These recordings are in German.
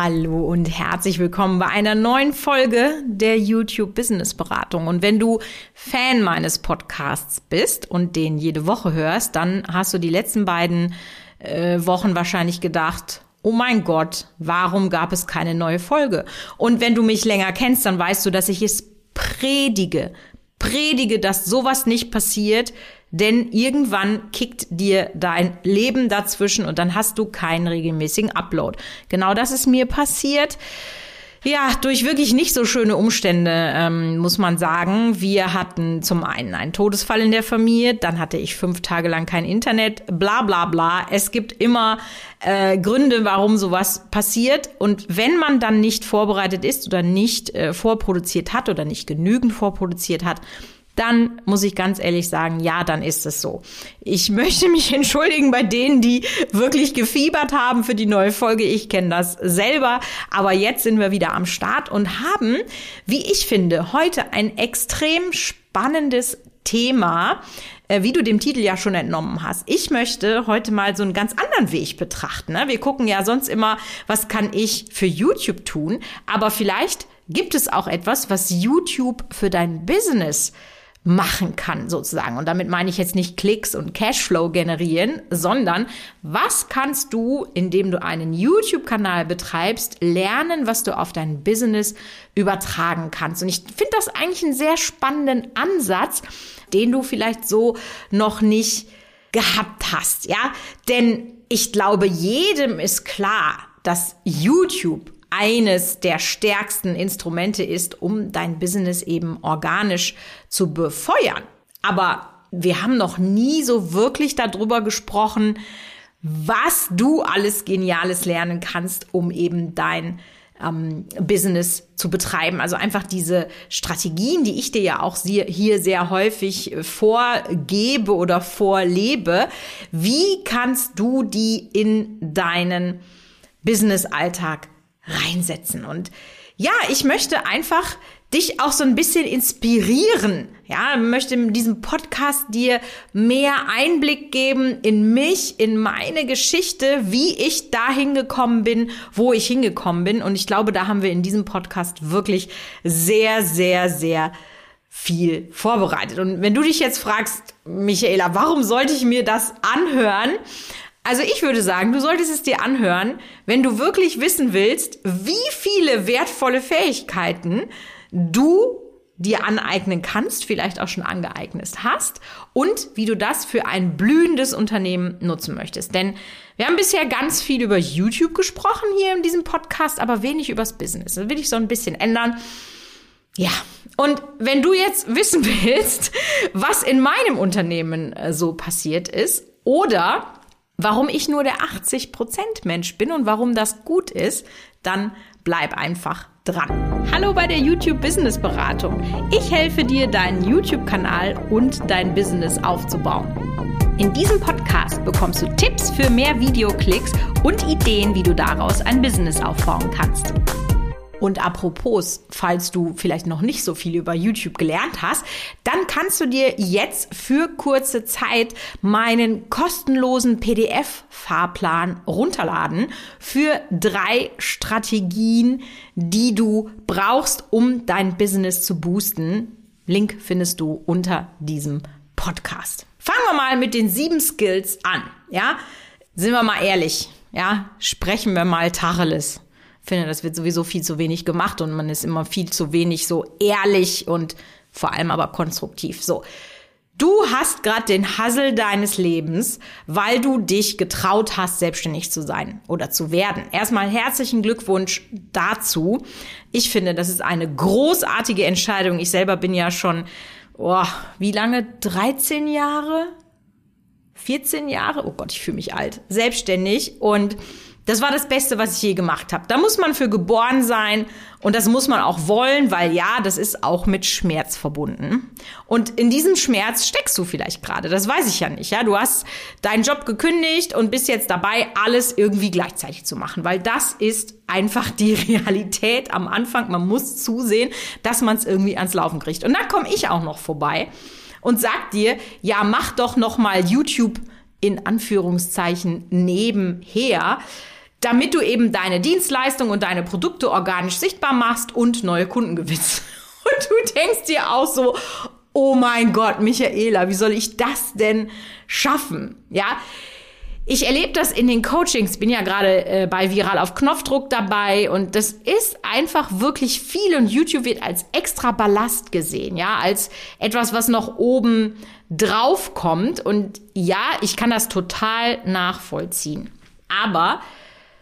Hallo und herzlich willkommen bei einer neuen Folge der YouTube Business Beratung. Und wenn du Fan meines Podcasts bist und den jede Woche hörst, dann hast du die letzten beiden äh, Wochen wahrscheinlich gedacht, oh mein Gott, warum gab es keine neue Folge? Und wenn du mich länger kennst, dann weißt du, dass ich es predige, predige, dass sowas nicht passiert, denn irgendwann kickt dir dein Leben dazwischen und dann hast du keinen regelmäßigen Upload. Genau das ist mir passiert. Ja, durch wirklich nicht so schöne Umstände, ähm, muss man sagen. Wir hatten zum einen einen Todesfall in der Familie, dann hatte ich fünf Tage lang kein Internet, bla bla bla. Es gibt immer äh, Gründe, warum sowas passiert. Und wenn man dann nicht vorbereitet ist oder nicht äh, vorproduziert hat oder nicht genügend vorproduziert hat, dann muss ich ganz ehrlich sagen, ja, dann ist es so. Ich möchte mich entschuldigen bei denen, die wirklich gefiebert haben für die neue Folge. Ich kenne das selber, aber jetzt sind wir wieder am Start und haben, wie ich finde, heute ein extrem spannendes Thema, äh, wie du dem Titel ja schon entnommen hast. Ich möchte heute mal so einen ganz anderen Weg betrachten. Ne? Wir gucken ja sonst immer, was kann ich für YouTube tun, aber vielleicht gibt es auch etwas, was YouTube für dein Business machen kann, sozusagen. Und damit meine ich jetzt nicht Klicks und Cashflow generieren, sondern was kannst du, indem du einen YouTube-Kanal betreibst, lernen, was du auf dein Business übertragen kannst. Und ich finde das eigentlich einen sehr spannenden Ansatz, den du vielleicht so noch nicht gehabt hast, ja? Denn ich glaube, jedem ist klar, dass YouTube eines der stärksten Instrumente ist, um dein Business eben organisch zu befeuern. Aber wir haben noch nie so wirklich darüber gesprochen, was du alles Geniales lernen kannst, um eben dein ähm, Business zu betreiben. Also einfach diese Strategien, die ich dir ja auch hier sehr häufig vorgebe oder vorlebe. Wie kannst du die in deinen Business-Alltag reinsetzen. Und ja, ich möchte einfach dich auch so ein bisschen inspirieren. Ja, möchte in diesem Podcast dir mehr Einblick geben in mich, in meine Geschichte, wie ich da hingekommen bin, wo ich hingekommen bin. Und ich glaube, da haben wir in diesem Podcast wirklich sehr, sehr, sehr viel vorbereitet. Und wenn du dich jetzt fragst, Michaela, warum sollte ich mir das anhören? Also ich würde sagen, du solltest es dir anhören, wenn du wirklich wissen willst, wie viele wertvolle Fähigkeiten du dir aneignen kannst, vielleicht auch schon angeeignet hast und wie du das für ein blühendes Unternehmen nutzen möchtest. Denn wir haben bisher ganz viel über YouTube gesprochen hier in diesem Podcast, aber wenig übers Business. Das will ich so ein bisschen ändern. Ja, und wenn du jetzt wissen willst, was in meinem Unternehmen äh, so passiert ist oder warum ich nur der 80% Mensch bin und warum das gut ist, dann bleib einfach dran. Hallo bei der YouTube Business Beratung. Ich helfe dir, deinen YouTube-Kanal und dein Business aufzubauen. In diesem Podcast bekommst du Tipps für mehr Videoklicks und Ideen, wie du daraus ein Business aufbauen kannst. Und apropos, falls du vielleicht noch nicht so viel über YouTube gelernt hast, dann kannst du dir jetzt für kurze Zeit meinen kostenlosen PDF-Fahrplan runterladen für drei Strategien, die du brauchst, um dein Business zu boosten. Link findest du unter diesem Podcast. Fangen wir mal mit den sieben Skills an. Ja, sind wir mal ehrlich. Ja, sprechen wir mal Tacheles finde, das wird sowieso viel zu wenig gemacht und man ist immer viel zu wenig so ehrlich und vor allem aber konstruktiv. So. Du hast gerade den Hassel deines Lebens, weil du dich getraut hast, selbstständig zu sein oder zu werden. Erstmal herzlichen Glückwunsch dazu. Ich finde, das ist eine großartige Entscheidung. Ich selber bin ja schon, oh, wie lange? 13 Jahre? 14 Jahre? Oh Gott, ich fühle mich alt. Selbstständig und das war das Beste, was ich je gemacht habe. Da muss man für geboren sein und das muss man auch wollen, weil ja, das ist auch mit Schmerz verbunden. Und in diesem Schmerz steckst du vielleicht gerade. Das weiß ich ja nicht. Ja, du hast deinen Job gekündigt und bist jetzt dabei, alles irgendwie gleichzeitig zu machen, weil das ist einfach die Realität am Anfang. Man muss zusehen, dass man es irgendwie ans Laufen kriegt. Und da komme ich auch noch vorbei und sag dir, ja, mach doch noch mal YouTube in Anführungszeichen nebenher damit du eben deine Dienstleistung und deine Produkte organisch sichtbar machst und neue Kunden gewinnst. Und du denkst dir auch so, oh mein Gott, Michaela, wie soll ich das denn schaffen? Ja, ich erlebe das in den Coachings, bin ja gerade äh, bei Viral auf Knopfdruck dabei und das ist einfach wirklich viel und YouTube wird als extra Ballast gesehen, ja, als etwas, was noch oben drauf kommt und ja, ich kann das total nachvollziehen. Aber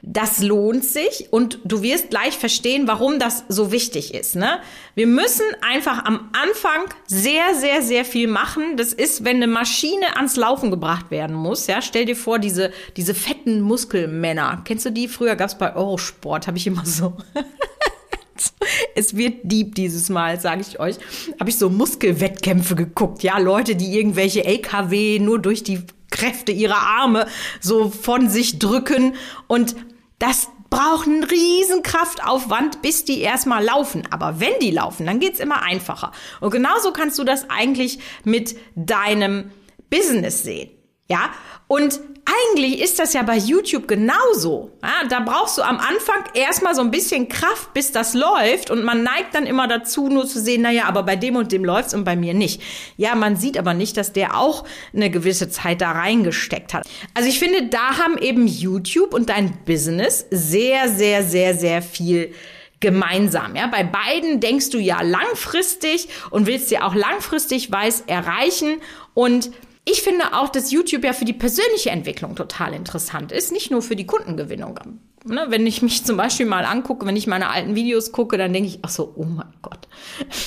das lohnt sich und du wirst gleich verstehen, warum das so wichtig ist. Ne? Wir müssen einfach am Anfang sehr, sehr, sehr viel machen. Das ist, wenn eine Maschine ans Laufen gebracht werden muss. Ja, stell dir vor, diese, diese fetten Muskelmänner. Kennst du die? Früher gab es bei Eurosport, habe ich immer so. es wird deep dieses Mal, sage ich euch. Habe ich so Muskelwettkämpfe geguckt. Ja, Leute, die irgendwelche LKW nur durch die Kräfte ihrer Arme so von sich drücken und das braucht einen riesen Kraftaufwand, bis die erstmal laufen. Aber wenn die laufen, dann geht's immer einfacher. Und genauso kannst du das eigentlich mit deinem Business sehen. Ja, und eigentlich ist das ja bei YouTube genauso. Ja, da brauchst du am Anfang erstmal so ein bisschen Kraft, bis das läuft. Und man neigt dann immer dazu, nur zu sehen, naja, aber bei dem und dem läuft's und bei mir nicht. Ja, man sieht aber nicht, dass der auch eine gewisse Zeit da reingesteckt hat. Also ich finde, da haben eben YouTube und dein Business sehr, sehr, sehr, sehr viel gemeinsam. Ja, bei beiden denkst du ja langfristig und willst ja auch langfristig weiß erreichen und ich finde auch, dass YouTube ja für die persönliche Entwicklung total interessant ist, nicht nur für die Kundengewinnung. Ne, wenn ich mich zum Beispiel mal angucke, wenn ich meine alten Videos gucke, dann denke ich, ach so, oh mein Gott.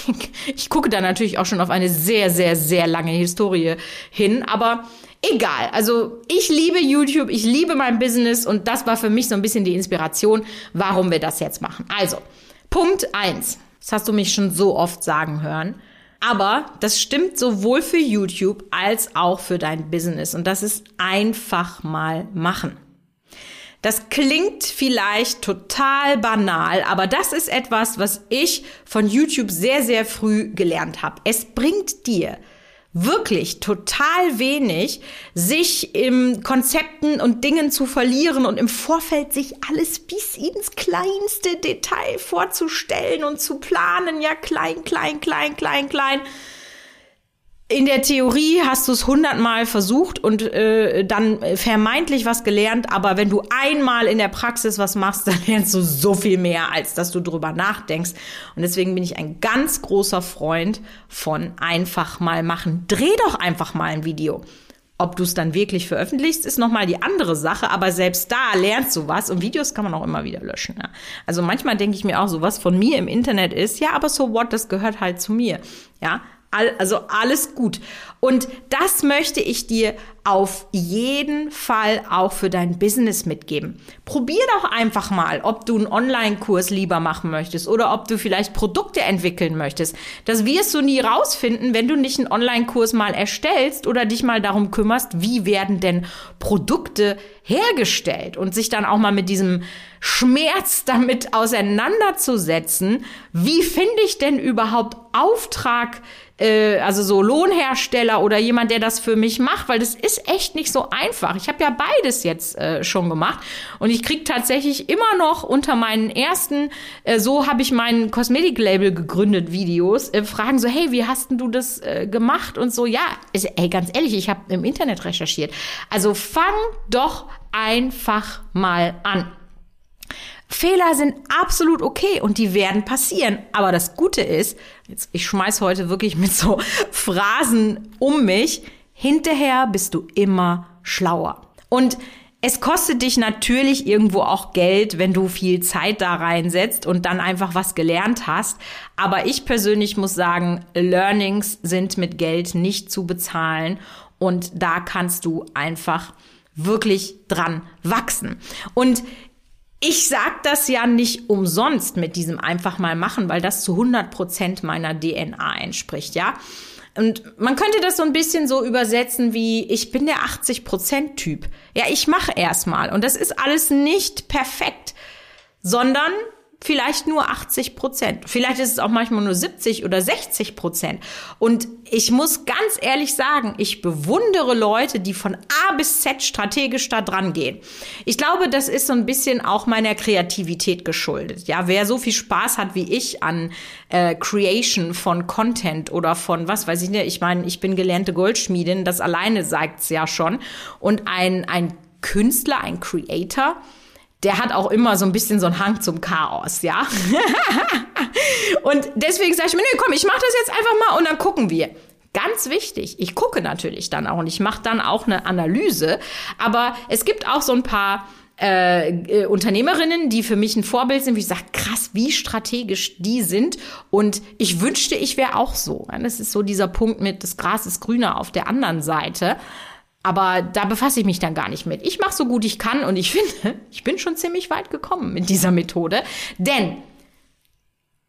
Ich gucke da natürlich auch schon auf eine sehr, sehr, sehr lange Historie hin, aber egal. Also ich liebe YouTube, ich liebe mein Business und das war für mich so ein bisschen die Inspiration, warum wir das jetzt machen. Also, Punkt eins. Das hast du mich schon so oft sagen hören. Aber das stimmt sowohl für YouTube als auch für dein Business. Und das ist einfach mal machen. Das klingt vielleicht total banal, aber das ist etwas, was ich von YouTube sehr, sehr früh gelernt habe. Es bringt dir wirklich total wenig, sich im Konzepten und Dingen zu verlieren und im Vorfeld sich alles bis ins kleinste Detail vorzustellen und zu planen. Ja, klein, klein, klein, klein, klein in der Theorie hast du es hundertmal versucht und äh, dann vermeintlich was gelernt, aber wenn du einmal in der Praxis was machst, dann lernst du so viel mehr, als dass du drüber nachdenkst. Und deswegen bin ich ein ganz großer Freund von einfach mal machen. Dreh doch einfach mal ein Video. Ob du es dann wirklich veröffentlichst, ist nochmal die andere Sache, aber selbst da lernst du was und Videos kann man auch immer wieder löschen. Ja. Also manchmal denke ich mir auch, so was von mir im Internet ist, ja, aber so what, das gehört halt zu mir. Ja, All, also alles gut. Und das möchte ich dir auf jeden Fall auch für dein Business mitgeben. Probier doch einfach mal, ob du einen Online-Kurs lieber machen möchtest oder ob du vielleicht Produkte entwickeln möchtest. Das wirst du nie rausfinden, wenn du nicht einen Online-Kurs mal erstellst oder dich mal darum kümmerst, wie werden denn Produkte hergestellt und sich dann auch mal mit diesem Schmerz damit auseinanderzusetzen. Wie finde ich denn überhaupt Auftrag äh, also so Lohnhersteller oder jemand, der das für mich macht, weil das ist echt nicht so einfach. Ich habe ja beides jetzt äh, schon gemacht und ich krieg tatsächlich immer noch unter meinen ersten, äh, so habe ich mein Kosmetiklabel gegründet, Videos, äh, fragen so, hey, wie hast denn du das äh, gemacht und so, ja, ist, ey, ganz ehrlich, ich habe im Internet recherchiert. Also fang doch einfach mal an. Fehler sind absolut okay und die werden passieren. Aber das Gute ist, jetzt, ich schmeiß heute wirklich mit so Phrasen um mich. Hinterher bist du immer schlauer. Und es kostet dich natürlich irgendwo auch Geld, wenn du viel Zeit da reinsetzt und dann einfach was gelernt hast. Aber ich persönlich muss sagen, Learnings sind mit Geld nicht zu bezahlen und da kannst du einfach wirklich dran wachsen. Und ich sag das ja nicht umsonst mit diesem einfach mal machen, weil das zu 100 Prozent meiner DNA entspricht, ja. Und man könnte das so ein bisschen so übersetzen wie, ich bin der 80 Prozent Typ. Ja, ich mache erstmal. Und das ist alles nicht perfekt, sondern vielleicht nur 80 Prozent. Vielleicht ist es auch manchmal nur 70 oder 60 Prozent. Und ich muss ganz ehrlich sagen, ich bewundere Leute, die von A bis Z strategisch da dran gehen. Ich glaube, das ist so ein bisschen auch meiner Kreativität geschuldet. Ja, wer so viel Spaß hat wie ich an äh, Creation von Content oder von was weiß ich nicht. Ich meine, ich bin gelernte Goldschmiedin, das alleine sagt's ja schon. Und ein, ein Künstler, ein Creator, der hat auch immer so ein bisschen so einen Hang zum Chaos, ja. und deswegen sage ich mir, nee, komm, ich mache das jetzt einfach mal und dann gucken wir. Ganz wichtig, ich gucke natürlich dann auch und ich mache dann auch eine Analyse, aber es gibt auch so ein paar äh, äh, Unternehmerinnen, die für mich ein Vorbild sind, wie ich sage, krass, wie strategisch die sind. Und ich wünschte, ich wäre auch so. Das ist so dieser Punkt mit, das Gras ist grüner auf der anderen Seite. Aber da befasse ich mich dann gar nicht mit. Ich mache so gut ich kann und ich finde, ich bin schon ziemlich weit gekommen mit dieser Methode. Denn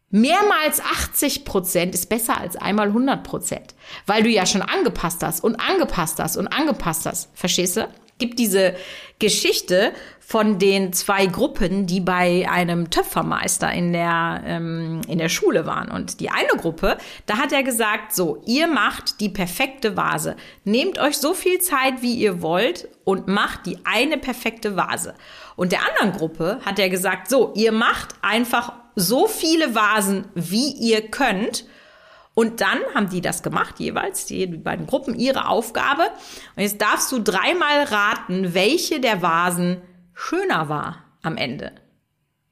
mehrmals 80 Prozent ist besser als einmal 100 Prozent. Weil du ja schon angepasst hast und angepasst hast und angepasst hast. Verstehst du? Gibt diese Geschichte von den zwei Gruppen, die bei einem Töpfermeister in der, ähm, in der Schule waren. Und die eine Gruppe, da hat er gesagt, so, ihr macht die perfekte Vase. Nehmt euch so viel Zeit, wie ihr wollt und macht die eine perfekte Vase. Und der anderen Gruppe hat er gesagt, so, ihr macht einfach so viele Vasen, wie ihr könnt und dann haben die das gemacht, jeweils, die, beiden Gruppen, ihre Aufgabe. Und jetzt darfst du dreimal raten, welche der Vasen schöner war am Ende.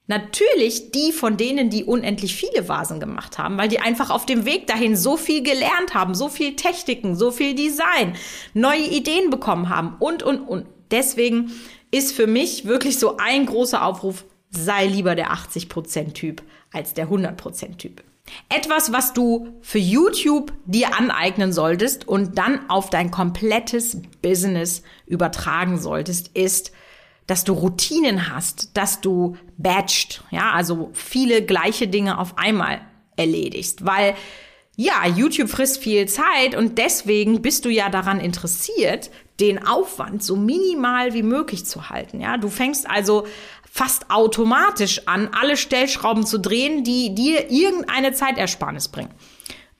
Natürlich die von denen, die unendlich viele Vasen gemacht haben, weil die einfach auf dem Weg dahin so viel gelernt haben, so viel Techniken, so viel Design, neue Ideen bekommen haben und, und, und. Deswegen ist für mich wirklich so ein großer Aufruf, sei lieber der 80% Typ als der 100% Typ. Etwas, was du für YouTube dir aneignen solltest und dann auf dein komplettes Business übertragen solltest, ist, dass du Routinen hast, dass du batcht, ja, also viele gleiche Dinge auf einmal erledigst, weil ja, YouTube frisst viel Zeit und deswegen bist du ja daran interessiert, den Aufwand so minimal wie möglich zu halten. Ja, du fängst also fast automatisch an, alle Stellschrauben zu drehen, die dir irgendeine Zeitersparnis bringen.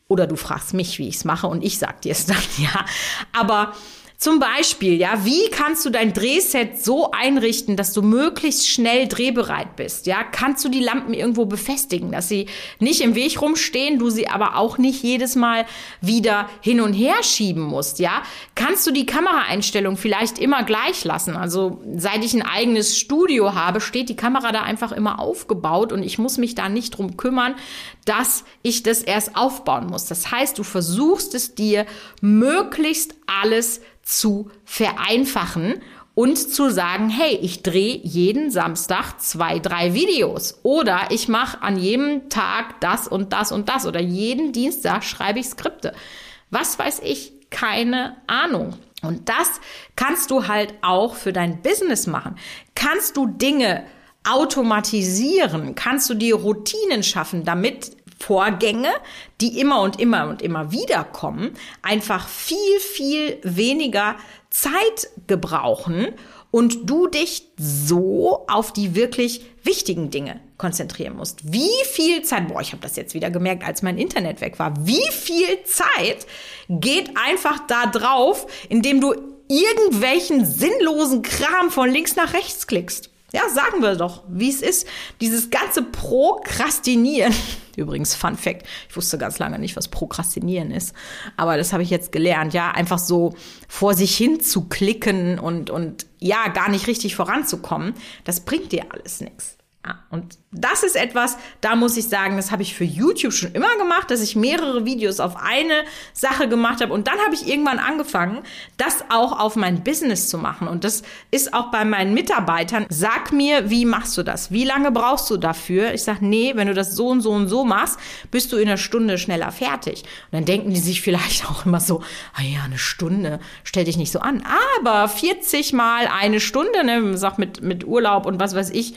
Oder du fragst mich, wie ich es mache und ich sag dir es dann, ja. Aber zum Beispiel, ja, wie kannst du dein Drehset so einrichten, dass du möglichst schnell drehbereit bist? Ja, kannst du die Lampen irgendwo befestigen, dass sie nicht im Weg rumstehen, du sie aber auch nicht jedes Mal wieder hin und her schieben musst? Ja, kannst du die Kameraeinstellung vielleicht immer gleich lassen? Also, seit ich ein eigenes Studio habe, steht die Kamera da einfach immer aufgebaut und ich muss mich da nicht drum kümmern, dass ich das erst aufbauen muss. Das heißt, du versuchst es dir möglichst alles zu vereinfachen und zu sagen, hey, ich drehe jeden Samstag zwei, drei Videos oder ich mache an jedem Tag das und das und das oder jeden Dienstag schreibe ich Skripte. Was weiß ich? Keine Ahnung. Und das kannst du halt auch für dein Business machen. Kannst du Dinge automatisieren? Kannst du dir Routinen schaffen, damit Vorgänge, die immer und immer und immer wieder kommen, einfach viel, viel weniger Zeit gebrauchen und du dich so auf die wirklich wichtigen Dinge konzentrieren musst. Wie viel Zeit, boah, ich habe das jetzt wieder gemerkt, als mein Internet weg war, wie viel Zeit geht einfach da drauf, indem du irgendwelchen sinnlosen Kram von links nach rechts klickst. Ja, sagen wir doch, wie es ist. Dieses ganze Prokrastinieren. Übrigens, Fun Fact, ich wusste ganz lange nicht, was Prokrastinieren ist. Aber das habe ich jetzt gelernt. Ja, einfach so vor sich hin zu klicken und, und ja, gar nicht richtig voranzukommen. Das bringt dir alles nichts. Ja, und das ist etwas, da muss ich sagen, das habe ich für YouTube schon immer gemacht, dass ich mehrere Videos auf eine Sache gemacht habe. Und dann habe ich irgendwann angefangen, das auch auf mein Business zu machen. Und das ist auch bei meinen Mitarbeitern. Sag mir, wie machst du das? Wie lange brauchst du dafür? Ich sage, nee, wenn du das so und so und so machst, bist du in einer Stunde schneller fertig. Und dann denken die sich vielleicht auch immer so, ah ja, eine Stunde, stell dich nicht so an. Aber 40 mal eine Stunde, ne, sag mit, mit Urlaub und was weiß ich,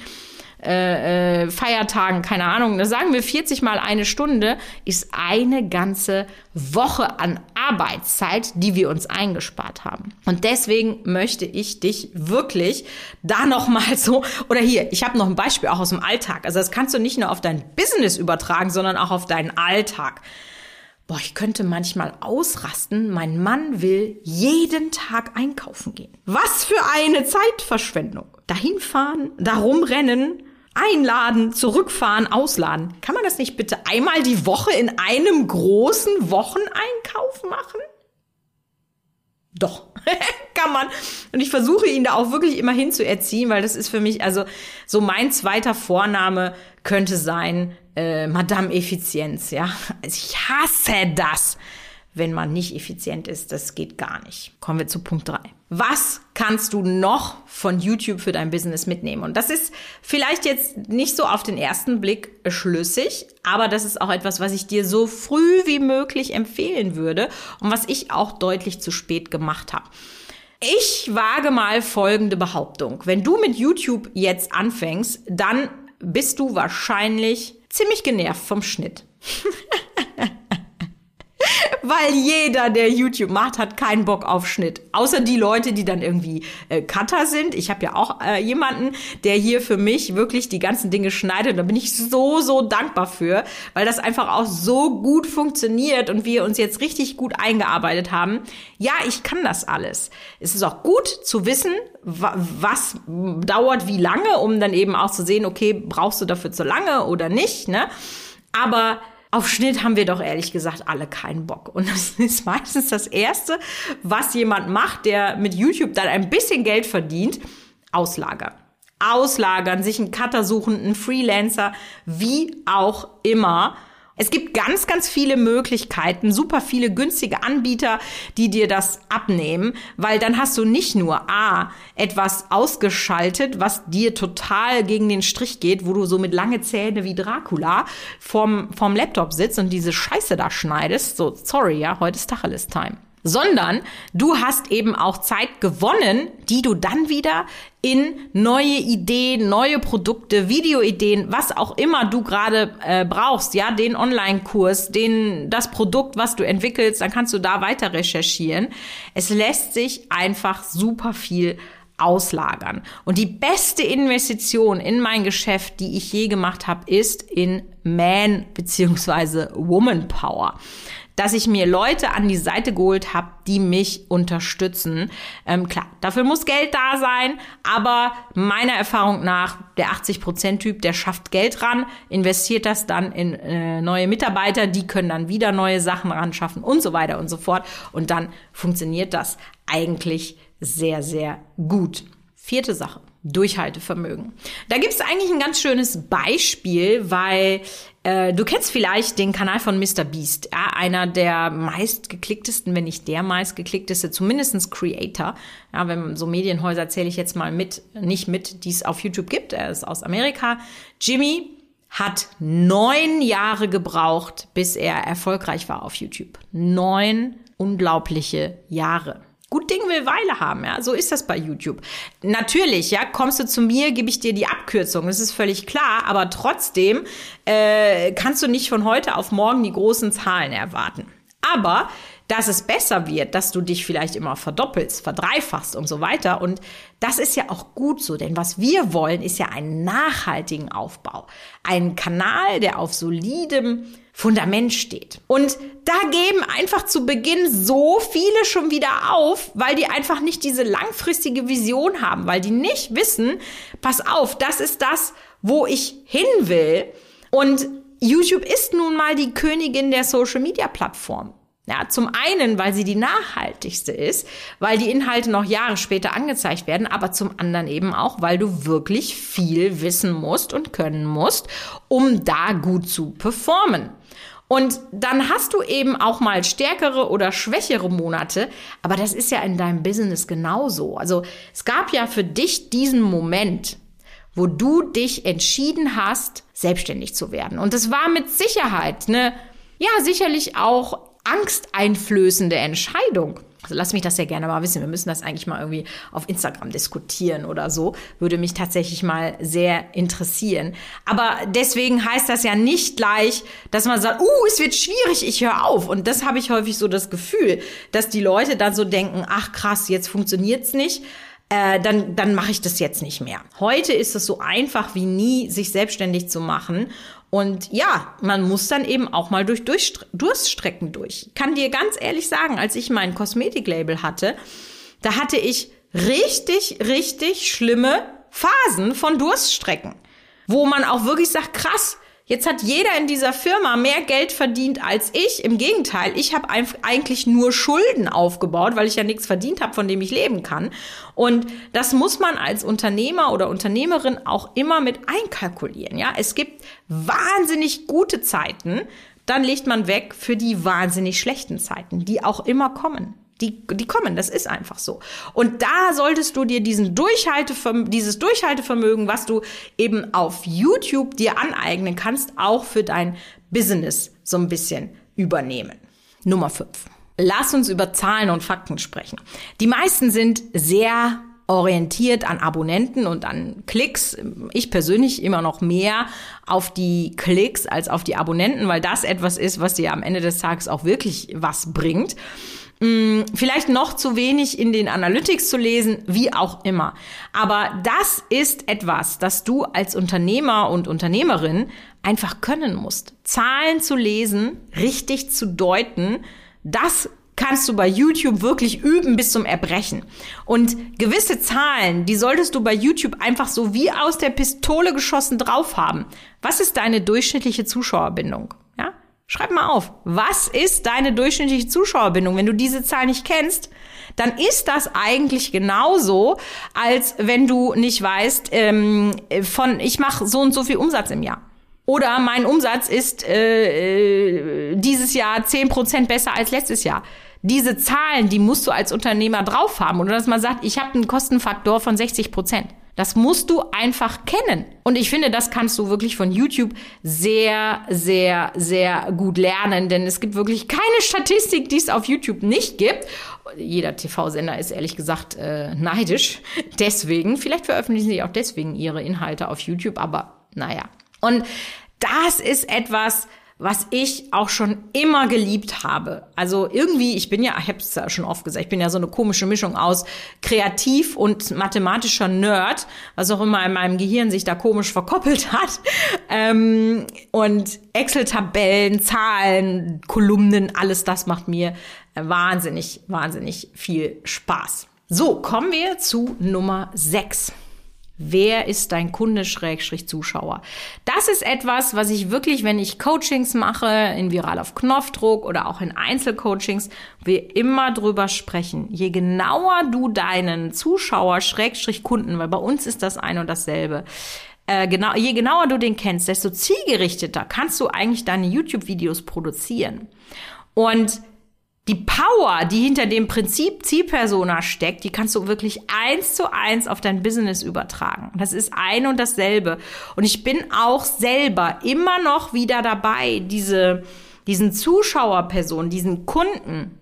äh, äh, Feiertagen, keine Ahnung, da sagen wir 40 mal eine Stunde, ist eine ganze Woche an Arbeitszeit, die wir uns eingespart haben. Und deswegen möchte ich dich wirklich da noch mal so oder hier, ich habe noch ein Beispiel auch aus dem Alltag. Also das kannst du nicht nur auf dein Business übertragen, sondern auch auf deinen Alltag. Boah, ich könnte manchmal ausrasten. Mein Mann will jeden Tag einkaufen gehen. Was für eine Zeitverschwendung. Dahin fahren, darum rennen, einladen, zurückfahren, ausladen. Kann man das nicht bitte einmal die Woche in einem großen Wocheneinkauf machen? Doch, kann man. Und ich versuche ihn da auch wirklich immer hin zu erziehen, weil das ist für mich, also so mein zweiter Vorname könnte sein, äh, Madame Effizienz, ja. Also ich hasse das wenn man nicht effizient ist. Das geht gar nicht. Kommen wir zu Punkt drei. Was kannst du noch von YouTube für dein Business mitnehmen? Und das ist vielleicht jetzt nicht so auf den ersten Blick schlüssig, aber das ist auch etwas, was ich dir so früh wie möglich empfehlen würde und was ich auch deutlich zu spät gemacht habe. Ich wage mal folgende Behauptung. Wenn du mit YouTube jetzt anfängst, dann bist du wahrscheinlich ziemlich genervt vom Schnitt. weil jeder, der YouTube macht, hat keinen Bock auf Schnitt. Außer die Leute, die dann irgendwie äh, Cutter sind. Ich habe ja auch äh, jemanden, der hier für mich wirklich die ganzen Dinge schneidet. Da bin ich so, so dankbar für, weil das einfach auch so gut funktioniert und wir uns jetzt richtig gut eingearbeitet haben. Ja, ich kann das alles. Es ist auch gut zu wissen, was dauert wie lange, um dann eben auch zu sehen, okay, brauchst du dafür zu lange oder nicht, ne? Aber auf Schnitt haben wir doch ehrlich gesagt alle keinen Bock. Und das ist meistens das Erste, was jemand macht, der mit YouTube dann ein bisschen Geld verdient, auslagern. Auslagern, sich einen Cutter suchen, einen Freelancer, wie auch immer. Es gibt ganz, ganz viele Möglichkeiten, super viele günstige Anbieter, die dir das abnehmen, weil dann hast du nicht nur A, etwas ausgeschaltet, was dir total gegen den Strich geht, wo du so mit lange Zähne wie Dracula vorm, vorm Laptop sitzt und diese Scheiße da schneidest. So, sorry, ja, heute ist Tacheles-Time sondern du hast eben auch Zeit gewonnen, die du dann wieder in neue Ideen, neue Produkte, Videoideen, was auch immer du gerade äh, brauchst, ja, den Online-Kurs, den das Produkt, was du entwickelst, dann kannst du da weiter recherchieren. Es lässt sich einfach super viel auslagern. Und die beste Investition in mein Geschäft, die ich je gemacht habe, ist in Man bzw. Woman Power dass ich mir Leute an die Seite geholt habe, die mich unterstützen. Ähm, klar, dafür muss Geld da sein, aber meiner Erfahrung nach, der 80%-Typ, der schafft Geld ran, investiert das dann in äh, neue Mitarbeiter, die können dann wieder neue Sachen ran schaffen und so weiter und so fort. Und dann funktioniert das eigentlich sehr, sehr gut. Vierte Sache. Durchhaltevermögen. Da gibt es eigentlich ein ganz schönes Beispiel, weil äh, du kennst vielleicht den Kanal von Mr. Beast, ja, einer der meistgeklicktesten, wenn nicht der meistgeklickteste, zumindestens Creator. Ja, wenn so Medienhäuser zähle ich jetzt mal mit, nicht mit, die es auf YouTube gibt. Er ist aus Amerika. Jimmy hat neun Jahre gebraucht, bis er erfolgreich war auf YouTube. Neun unglaubliche Jahre. Gut Ding will Weile haben, ja. So ist das bei YouTube. Natürlich, ja, kommst du zu mir, gebe ich dir die Abkürzung. Das ist völlig klar, aber trotzdem äh, kannst du nicht von heute auf morgen die großen Zahlen erwarten. Aber dass es besser wird, dass du dich vielleicht immer verdoppelst, verdreifachst und so weiter. Und das ist ja auch gut so, denn was wir wollen, ist ja einen nachhaltigen Aufbau. Ein Kanal, der auf solidem Fundament steht. Und da geben einfach zu Beginn so viele schon wieder auf, weil die einfach nicht diese langfristige Vision haben, weil die nicht wissen, pass auf, das ist das, wo ich hin will. Und YouTube ist nun mal die Königin der Social Media Plattform. Ja, zum einen, weil sie die nachhaltigste ist, weil die Inhalte noch Jahre später angezeigt werden, aber zum anderen eben auch, weil du wirklich viel wissen musst und können musst, um da gut zu performen. Und dann hast du eben auch mal stärkere oder schwächere Monate, aber das ist ja in deinem Business genauso. Also es gab ja für dich diesen Moment, wo du dich entschieden hast, selbstständig zu werden. Und es war mit Sicherheit eine, ja, sicherlich auch angsteinflößende Entscheidung. Also lass mich das ja gerne mal wissen. Wir müssen das eigentlich mal irgendwie auf Instagram diskutieren oder so. Würde mich tatsächlich mal sehr interessieren. Aber deswegen heißt das ja nicht gleich, dass man sagt, uh, es wird schwierig, ich höre auf. Und das habe ich häufig so das Gefühl, dass die Leute dann so denken, ach krass, jetzt funktioniert's nicht. Äh, dann, dann mache ich das jetzt nicht mehr. Heute ist es so einfach wie nie, sich selbstständig zu machen. Und ja, man muss dann eben auch mal durch Durststrecken durch. Ich kann dir ganz ehrlich sagen, als ich mein Kosmetiklabel hatte, da hatte ich richtig, richtig schlimme Phasen von Durststrecken, wo man auch wirklich sagt, krass, Jetzt hat jeder in dieser Firma mehr Geld verdient als ich. Im Gegenteil, ich habe eigentlich nur Schulden aufgebaut, weil ich ja nichts verdient habe, von dem ich leben kann. Und das muss man als Unternehmer oder Unternehmerin auch immer mit einkalkulieren. Ja, es gibt wahnsinnig gute Zeiten, dann legt man weg für die wahnsinnig schlechten Zeiten, die auch immer kommen. Die, die kommen, das ist einfach so. Und da solltest du dir diesen Durchhaltevermögen, dieses Durchhaltevermögen, was du eben auf YouTube dir aneignen kannst, auch für dein Business so ein bisschen übernehmen. Nummer fünf. Lass uns über Zahlen und Fakten sprechen. Die meisten sind sehr orientiert an Abonnenten und an Klicks. Ich persönlich immer noch mehr auf die Klicks als auf die Abonnenten, weil das etwas ist, was dir am Ende des Tages auch wirklich was bringt. Mm, vielleicht noch zu wenig in den Analytics zu lesen, wie auch immer. Aber das ist etwas, das du als Unternehmer und Unternehmerin einfach können musst. Zahlen zu lesen, richtig zu deuten, das kannst du bei YouTube wirklich üben bis zum Erbrechen. Und gewisse Zahlen, die solltest du bei YouTube einfach so wie aus der Pistole geschossen drauf haben. Was ist deine durchschnittliche Zuschauerbindung? Schreib mal auf, was ist deine durchschnittliche Zuschauerbindung? Wenn du diese Zahl nicht kennst, dann ist das eigentlich genauso, als wenn du nicht weißt, ähm, von ich mache so und so viel Umsatz im Jahr. Oder mein Umsatz ist äh, äh dieses Jahr zehn Prozent besser als letztes Jahr. Diese Zahlen, die musst du als Unternehmer drauf haben. Oder dass man sagt, ich habe einen Kostenfaktor von 60 Prozent. Das musst du einfach kennen. Und ich finde, das kannst du wirklich von YouTube sehr, sehr, sehr gut lernen, denn es gibt wirklich keine Statistik, die es auf YouTube nicht gibt. Jeder TV-Sender ist ehrlich gesagt äh, neidisch. Deswegen, vielleicht veröffentlichen sie auch deswegen ihre Inhalte auf YouTube, aber naja. Und das ist etwas, was ich auch schon immer geliebt habe. Also irgendwie, ich bin ja, ich habe es ja schon oft gesagt, ich bin ja so eine komische Mischung aus kreativ und mathematischer Nerd, was auch immer in meinem Gehirn sich da komisch verkoppelt hat. Ähm, und Excel-Tabellen, Zahlen, Kolumnen, alles das macht mir wahnsinnig, wahnsinnig viel Spaß. So, kommen wir zu Nummer 6. Wer ist dein Kunde Schrägstrich Zuschauer? Das ist etwas, was ich wirklich, wenn ich Coachings mache, in Viral auf Knopfdruck oder auch in Einzelcoachings, wir immer drüber sprechen. Je genauer du deinen Zuschauer Schrägstrich Kunden, weil bei uns ist das ein und dasselbe, genau, je genauer du den kennst, desto zielgerichteter kannst du eigentlich deine YouTube-Videos produzieren. Und die Power, die hinter dem Prinzip Zielpersona steckt, die kannst du wirklich eins zu eins auf dein Business übertragen. Das ist ein und dasselbe. Und ich bin auch selber immer noch wieder dabei, diese, diesen Zuschauerperson, diesen Kunden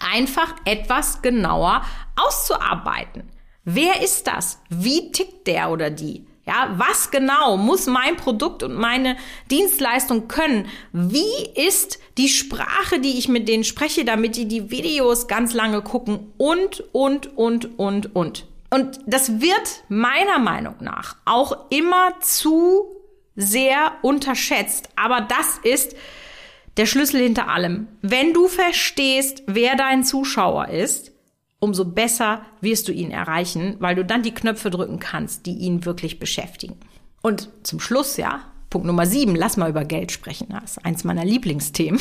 einfach etwas genauer auszuarbeiten. Wer ist das? Wie tickt der oder die? Ja, was genau muss mein Produkt und meine Dienstleistung können? Wie ist die Sprache, die ich mit denen spreche, damit die die Videos ganz lange gucken und, und, und, und, und. Und das wird meiner Meinung nach auch immer zu sehr unterschätzt. Aber das ist der Schlüssel hinter allem. Wenn du verstehst, wer dein Zuschauer ist, umso besser wirst du ihn erreichen, weil du dann die Knöpfe drücken kannst, die ihn wirklich beschäftigen. Und zum Schluss, ja, Punkt Nummer sieben, lass mal über Geld sprechen. Das ist eins meiner Lieblingsthemen.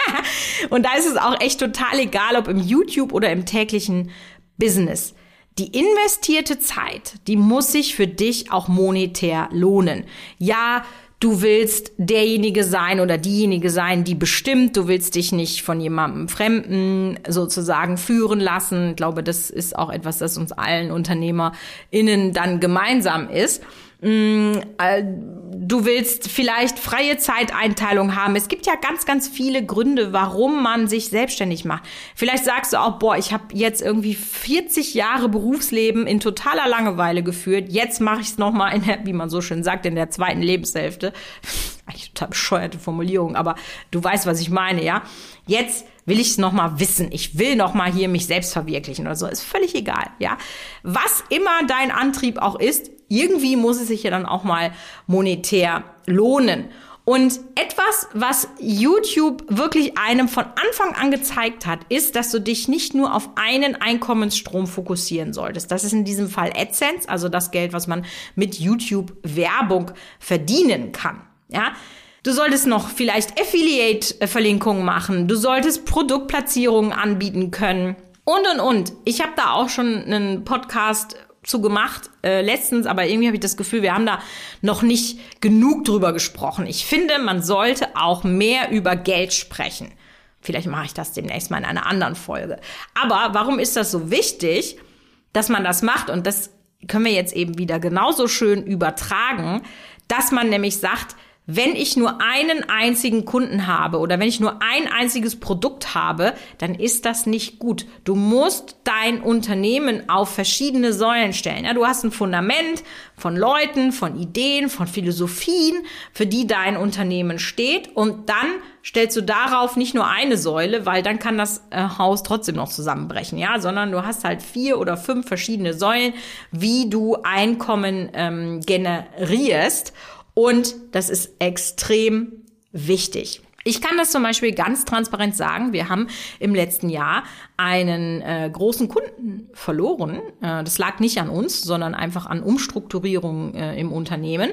und da ist es auch echt total egal, ob im YouTube oder im täglichen Business. Die investierte Zeit, die muss sich für dich auch monetär lohnen. Ja, du willst derjenige sein oder diejenige sein, die bestimmt, du willst dich nicht von jemandem Fremden sozusagen führen lassen. Ich glaube, das ist auch etwas, das uns allen UnternehmerInnen dann gemeinsam ist. Mm, äh, du willst vielleicht freie Zeiteinteilung haben. Es gibt ja ganz, ganz viele Gründe, warum man sich selbstständig macht. Vielleicht sagst du auch, boah, ich habe jetzt irgendwie 40 Jahre Berufsleben in totaler Langeweile geführt. Jetzt mache ich es nochmal in der, wie man so schön sagt, in der zweiten Lebenshälfte. Eigentlich total bescheuerte Formulierung, aber du weißt, was ich meine, ja? Jetzt will ich es nochmal wissen. Ich will nochmal hier mich selbst verwirklichen oder so. Ist völlig egal, ja? Was immer dein Antrieb auch ist, irgendwie muss es sich ja dann auch mal monetär lohnen. Und etwas, was YouTube wirklich einem von Anfang an gezeigt hat, ist, dass du dich nicht nur auf einen Einkommensstrom fokussieren solltest. Das ist in diesem Fall AdSense, also das Geld, was man mit YouTube Werbung verdienen kann. Ja, Du solltest noch vielleicht Affiliate-Verlinkungen machen. Du solltest Produktplatzierungen anbieten können. Und, und, und. Ich habe da auch schon einen Podcast zu gemacht äh, letztens, aber irgendwie habe ich das Gefühl, wir haben da noch nicht genug drüber gesprochen. Ich finde, man sollte auch mehr über Geld sprechen. Vielleicht mache ich das demnächst mal in einer anderen Folge. Aber warum ist das so wichtig, dass man das macht? Und das können wir jetzt eben wieder genauso schön übertragen, dass man nämlich sagt, wenn ich nur einen einzigen Kunden habe oder wenn ich nur ein einziges Produkt habe, dann ist das nicht gut. Du musst dein Unternehmen auf verschiedene Säulen stellen. Ja, du hast ein Fundament von Leuten, von Ideen, von Philosophien, für die dein Unternehmen steht und dann stellst du darauf nicht nur eine Säule, weil dann kann das äh, Haus trotzdem noch zusammenbrechen, ja, sondern du hast halt vier oder fünf verschiedene Säulen, wie du Einkommen ähm, generierst. Und das ist extrem wichtig. Ich kann das zum Beispiel ganz transparent sagen. Wir haben im letzten Jahr einen äh, großen Kunden verloren. Äh, das lag nicht an uns, sondern einfach an Umstrukturierungen äh, im Unternehmen.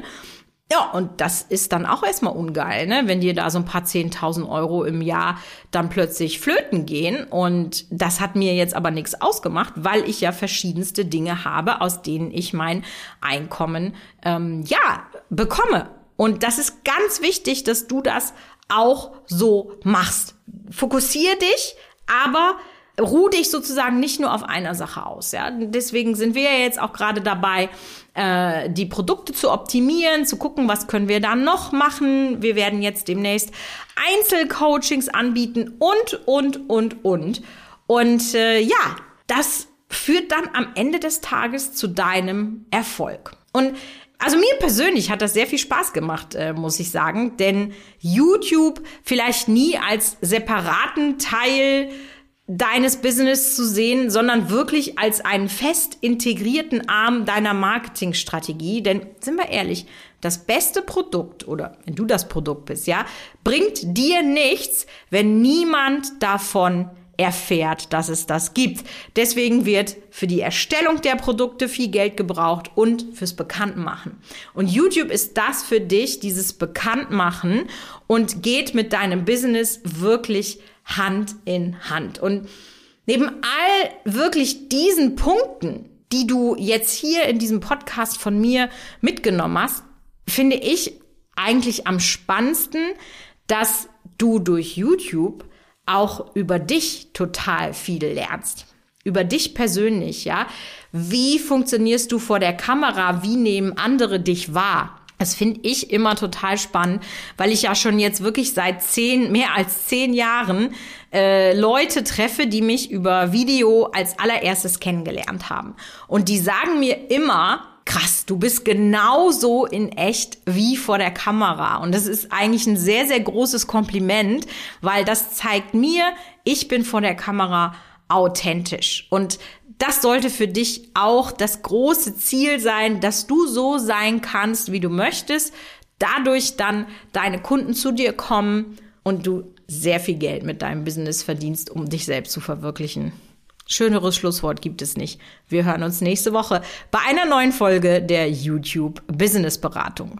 Ja, und das ist dann auch erstmal ungeil, ne? wenn dir da so ein paar 10.000 Euro im Jahr dann plötzlich flöten gehen. Und das hat mir jetzt aber nichts ausgemacht, weil ich ja verschiedenste Dinge habe, aus denen ich mein Einkommen ähm, ja bekomme. Und das ist ganz wichtig, dass du das auch so machst. Fokussier dich, aber ruh dich sozusagen nicht nur auf einer Sache aus. Ja? Deswegen sind wir ja jetzt auch gerade dabei, äh, die Produkte zu optimieren, zu gucken, was können wir da noch machen. Wir werden jetzt demnächst Einzelcoachings anbieten und, und, und, und. Und äh, ja, das führt dann am Ende des Tages zu deinem Erfolg. Und also mir persönlich hat das sehr viel Spaß gemacht, äh, muss ich sagen, denn YouTube vielleicht nie als separaten Teil deines Business zu sehen, sondern wirklich als einen fest integrierten Arm deiner Marketingstrategie. Denn sind wir ehrlich, das beste Produkt oder wenn du das Produkt bist, ja, bringt dir nichts, wenn niemand davon erfährt, dass es das gibt. Deswegen wird für die Erstellung der Produkte viel Geld gebraucht und fürs Bekanntmachen. Und YouTube ist das für dich, dieses Bekanntmachen und geht mit deinem Business wirklich Hand in Hand. Und neben all wirklich diesen Punkten, die du jetzt hier in diesem Podcast von mir mitgenommen hast, finde ich eigentlich am spannendsten, dass du durch YouTube auch über dich total viel lernst. Über dich persönlich, ja. Wie funktionierst du vor der Kamera? Wie nehmen andere dich wahr? Das finde ich immer total spannend, weil ich ja schon jetzt wirklich seit zehn, mehr als zehn Jahren äh, Leute treffe, die mich über Video als allererstes kennengelernt haben. Und die sagen mir immer, krass, du bist genauso in echt wie vor der Kamera. Und das ist eigentlich ein sehr, sehr großes Kompliment, weil das zeigt mir, ich bin vor der Kamera authentisch. Und das sollte für dich auch das große Ziel sein, dass du so sein kannst, wie du möchtest, dadurch dann deine Kunden zu dir kommen und du sehr viel Geld mit deinem Business verdienst, um dich selbst zu verwirklichen. Schöneres Schlusswort gibt es nicht. Wir hören uns nächste Woche bei einer neuen Folge der YouTube Business Beratung.